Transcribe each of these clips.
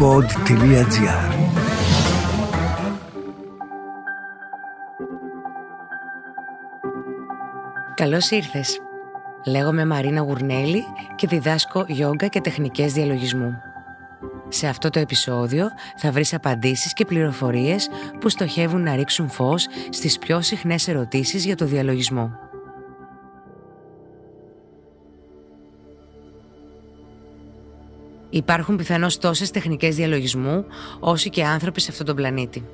pod.gr Καλώς ήρθες. Λέγομαι Μαρίνα Γουρνέλη και διδάσκω γιόγκα και τεχνικές διαλογισμού. Σε αυτό το επεισόδιο θα βρεις απαντήσεις και πληροφορίες που στοχεύουν να ρίξουν φως στις πιο συχνές ερωτήσεις για το διαλογισμό. Υπάρχουν πιθανώς τόσες τεχνικές διαλογισμού όσοι και άνθρωποι σε αυτόν τον πλανήτη.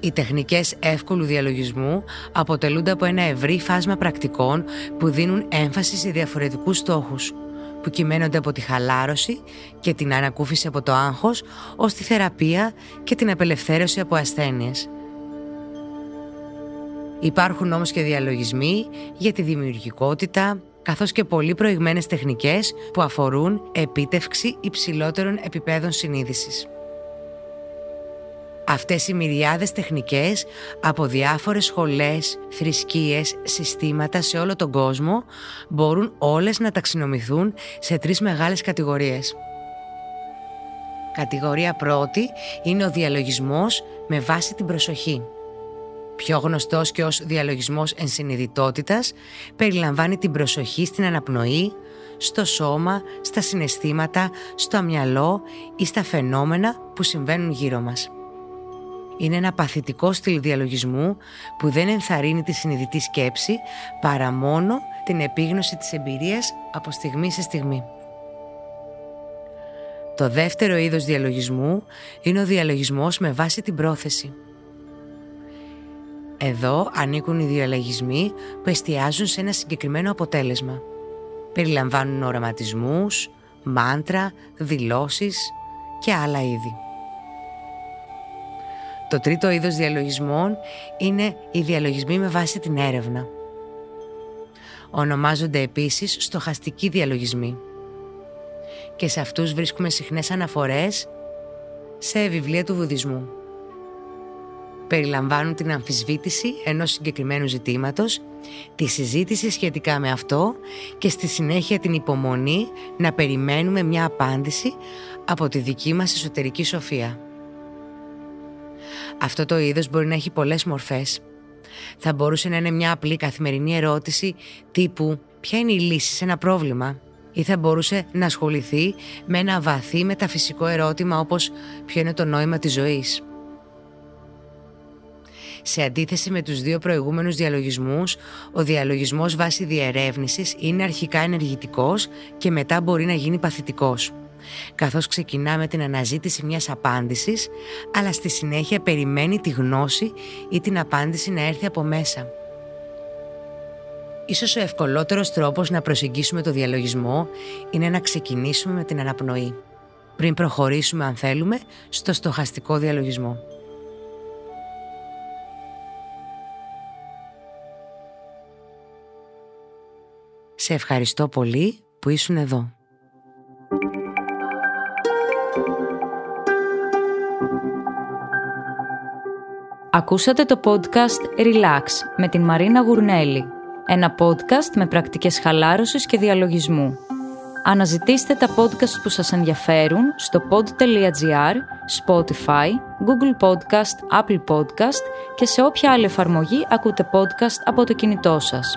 Οι τεχνικές εύκολου διαλογισμού αποτελούνται από ένα ευρύ φάσμα πρακτικών που δίνουν έμφαση σε διαφορετικούς στόχους, που κυμαίνονται από τη χαλάρωση και την ανακούφιση από το άγχος ως τη θεραπεία και την απελευθέρωση από ασθένειες. Υπάρχουν όμως και διαλογισμοί για τη δημιουργικότητα, καθώς και πολύ προηγμένες τεχνικές που αφορούν επίτευξη υψηλότερων επιπέδων συνείδησης. Αυτές οι μυριάδες τεχνικές από διάφορες σχολές, θρησκείες, συστήματα σε όλο τον κόσμο μπορούν όλες να ταξινομηθούν σε τρεις μεγάλες κατηγορίες. Κατηγορία πρώτη είναι ο διαλογισμός με βάση την προσοχή. Πιο γνωστός και ως διαλογισμός ενσυνειδητότητας περιλαμβάνει την προσοχή στην αναπνοή, στο σώμα, στα συναισθήματα, στο μυαλό ή στα φαινόμενα που συμβαίνουν γύρω μας. Είναι ένα παθητικό στυλ διαλογισμού που δεν ενθαρρύνει τη συνειδητή σκέψη παρά μόνο την επίγνωση της εμπειρίας από στιγμή σε στιγμή. Το δεύτερο είδος διαλογισμού είναι ο διαλογισμός με βάση την πρόθεση. Εδώ ανήκουν οι διαλογισμοί που εστιάζουν σε ένα συγκεκριμένο αποτέλεσμα. Περιλαμβάνουν οραματισμούς, μάντρα, δηλώσεις και άλλα είδη. Το τρίτο είδος διαλογισμών είναι οι διαλογισμοί με βάση την έρευνα. Ονομάζονται επίσης στοχαστικοί διαλογισμοί. Και σε αυτούς βρίσκουμε συχνές αναφορές σε βιβλία του Βουδισμού. Περιλαμβάνουν την αμφισβήτηση ενός συγκεκριμένου ζητήματος, τη συζήτηση σχετικά με αυτό και στη συνέχεια την υπομονή να περιμένουμε μια απάντηση από τη δική μας εσωτερική σοφία. Αυτό το είδος μπορεί να έχει πολλές μορφές. Θα μπορούσε να είναι μια απλή καθημερινή ερώτηση τύπου «Ποια είναι η λύση σε ένα πρόβλημα» ή θα μπορούσε να ασχοληθεί με ένα βαθύ μεταφυσικό ερώτημα όπως «Ποιο είναι το νόημα της ζωής» Σε αντίθεση με τους δύο προηγούμενους διαλογισμούς, ο διαλογισμός βάσει διερεύνησης είναι αρχικά ενεργητικός και μετά μπορεί να γίνει παθητικός. Καθώς ξεκινά με την αναζήτηση μιας απάντησης, αλλά στη συνέχεια περιμένει τη γνώση ή την απάντηση να έρθει από μέσα. Ίσως ο ευκολότερος τρόπος να προσεγγίσουμε το διαλογισμό είναι να ξεκινήσουμε με την αναπνοή, πριν προχωρήσουμε αν θέλουμε στο στοχαστικό διαλογισμό. Σε ευχαριστώ πολύ που ήσουν εδώ. Ακούσατε το podcast Relax με την Μαρίνα Γουρνέλη. Ένα podcast με πρακτικές χαλάρωσης και διαλογισμού. Αναζητήστε τα podcast που σας ενδιαφέρουν στο pod.gr, Spotify, Google Podcast, Apple Podcast και σε όποια άλλη εφαρμογή ακούτε podcast από το κινητό σας.